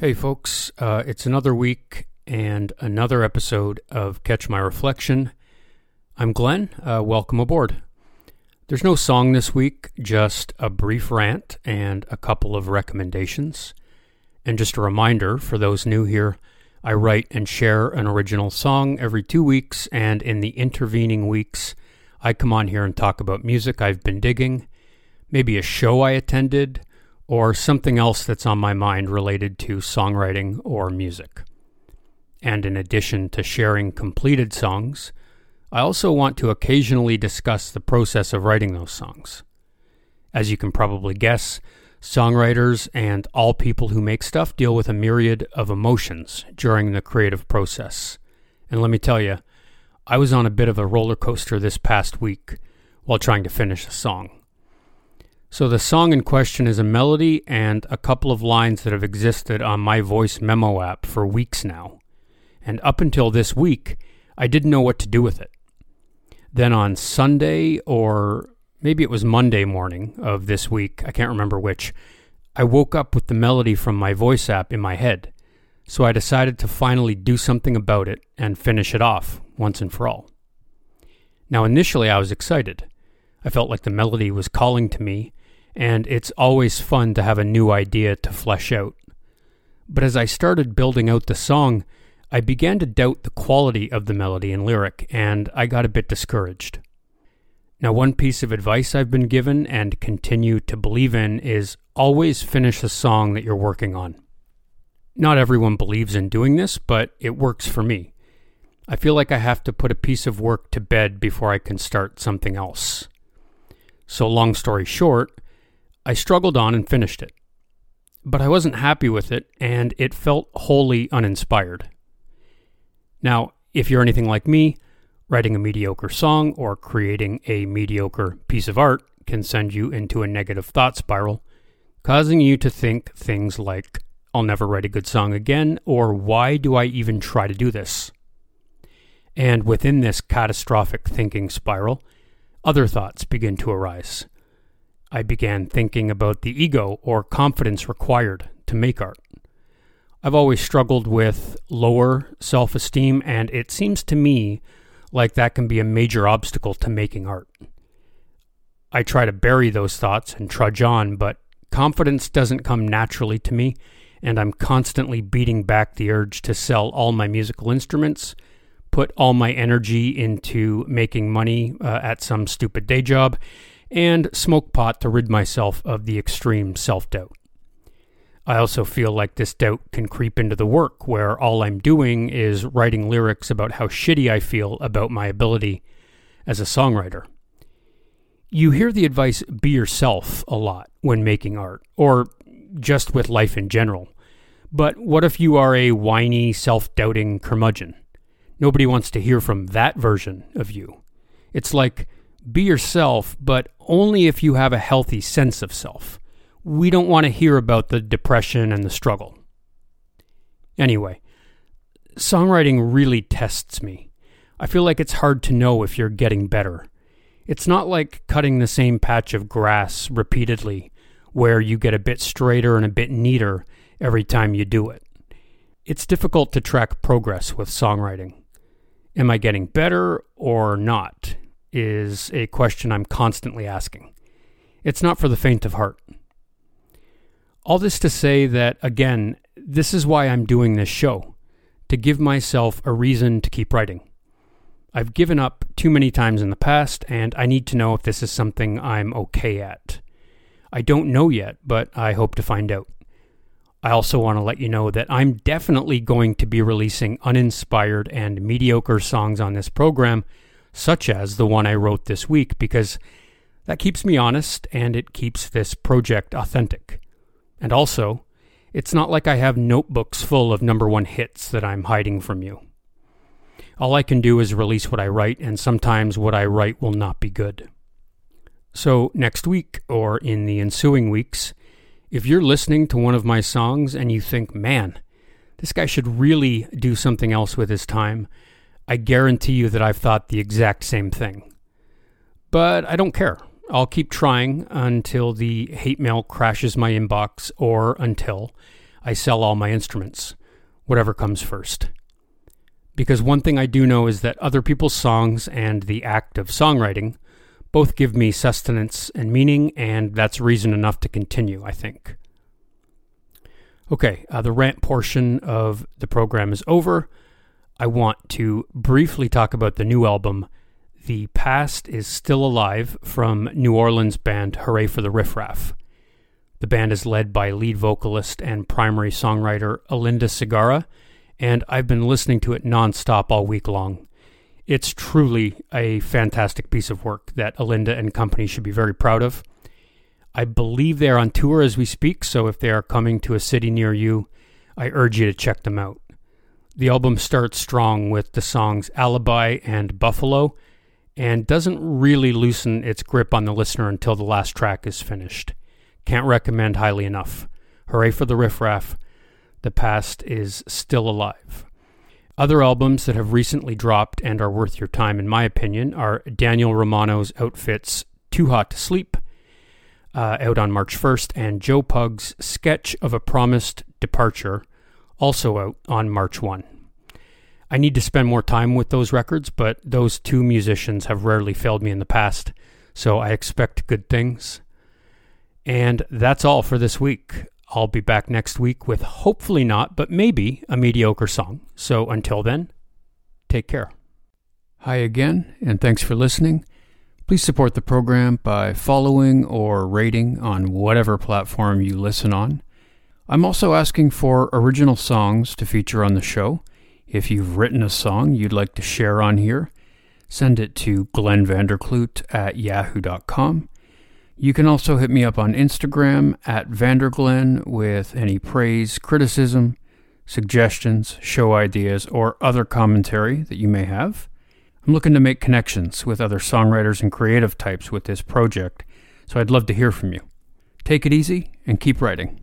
Hey, folks, uh, it's another week and another episode of Catch My Reflection. I'm Glenn. Uh, welcome aboard. There's no song this week, just a brief rant and a couple of recommendations. And just a reminder for those new here I write and share an original song every two weeks, and in the intervening weeks, I come on here and talk about music I've been digging, maybe a show I attended or something else that's on my mind related to songwriting or music. And in addition to sharing completed songs, I also want to occasionally discuss the process of writing those songs. As you can probably guess, songwriters and all people who make stuff deal with a myriad of emotions during the creative process. And let me tell you, I was on a bit of a roller coaster this past week while trying to finish a song. So, the song in question is a melody and a couple of lines that have existed on my voice memo app for weeks now. And up until this week, I didn't know what to do with it. Then on Sunday, or maybe it was Monday morning of this week, I can't remember which, I woke up with the melody from my voice app in my head. So I decided to finally do something about it and finish it off once and for all. Now, initially, I was excited. I felt like the melody was calling to me and it's always fun to have a new idea to flesh out. But as I started building out the song, I began to doubt the quality of the melody and lyric, and I got a bit discouraged. Now, one piece of advice I've been given and continue to believe in is always finish a song that you're working on. Not everyone believes in doing this, but it works for me. I feel like I have to put a piece of work to bed before I can start something else. So, long story short, I struggled on and finished it. But I wasn't happy with it, and it felt wholly uninspired. Now, if you're anything like me, writing a mediocre song or creating a mediocre piece of art can send you into a negative thought spiral, causing you to think things like, I'll never write a good song again, or why do I even try to do this? And within this catastrophic thinking spiral, other thoughts begin to arise. I began thinking about the ego or confidence required to make art. I've always struggled with lower self esteem, and it seems to me like that can be a major obstacle to making art. I try to bury those thoughts and trudge on, but confidence doesn't come naturally to me, and I'm constantly beating back the urge to sell all my musical instruments, put all my energy into making money uh, at some stupid day job, and smoke pot to rid myself of the extreme self doubt. I also feel like this doubt can creep into the work where all I'm doing is writing lyrics about how shitty I feel about my ability as a songwriter. You hear the advice be yourself a lot when making art, or just with life in general. But what if you are a whiny, self doubting curmudgeon? Nobody wants to hear from that version of you. It's like, be yourself, but only if you have a healthy sense of self. We don't want to hear about the depression and the struggle. Anyway, songwriting really tests me. I feel like it's hard to know if you're getting better. It's not like cutting the same patch of grass repeatedly, where you get a bit straighter and a bit neater every time you do it. It's difficult to track progress with songwriting. Am I getting better or not? Is a question I'm constantly asking. It's not for the faint of heart. All this to say that, again, this is why I'm doing this show to give myself a reason to keep writing. I've given up too many times in the past, and I need to know if this is something I'm okay at. I don't know yet, but I hope to find out. I also want to let you know that I'm definitely going to be releasing uninspired and mediocre songs on this program such as the one I wrote this week, because that keeps me honest and it keeps this project authentic. And also, it's not like I have notebooks full of number one hits that I'm hiding from you. All I can do is release what I write, and sometimes what I write will not be good. So, next week, or in the ensuing weeks, if you're listening to one of my songs and you think, man, this guy should really do something else with his time, I guarantee you that I've thought the exact same thing. But I don't care. I'll keep trying until the hate mail crashes my inbox or until I sell all my instruments, whatever comes first. Because one thing I do know is that other people's songs and the act of songwriting both give me sustenance and meaning, and that's reason enough to continue, I think. Okay, uh, the rant portion of the program is over. I want to briefly talk about the new album, The Past is Still Alive, from New Orleans band Hurray for the Riff Raff. The band is led by lead vocalist and primary songwriter Alynda Segarra, and I've been listening to it nonstop all week long. It's truly a fantastic piece of work that Alinda and company should be very proud of. I believe they are on tour as we speak, so if they are coming to a city near you, I urge you to check them out. The album starts strong with the songs Alibi and Buffalo and doesn't really loosen its grip on the listener until the last track is finished. Can't recommend highly enough. Hurray for the Riff Raff. The past is still alive. Other albums that have recently dropped and are worth your time, in my opinion, are Daniel Romano's Outfits Too Hot to Sleep, uh, out on March 1st, and Joe Pug's Sketch of a Promised Departure, also out on March 1. I need to spend more time with those records, but those two musicians have rarely failed me in the past, so I expect good things. And that's all for this week. I'll be back next week with hopefully not, but maybe a mediocre song. So until then, take care. Hi again, and thanks for listening. Please support the program by following or rating on whatever platform you listen on. I'm also asking for original songs to feature on the show. If you've written a song you'd like to share on here, send it to glennvanderkloet at yahoo.com. You can also hit me up on Instagram at Vanderglenn with any praise, criticism, suggestions, show ideas, or other commentary that you may have. I'm looking to make connections with other songwriters and creative types with this project, so I'd love to hear from you. Take it easy and keep writing.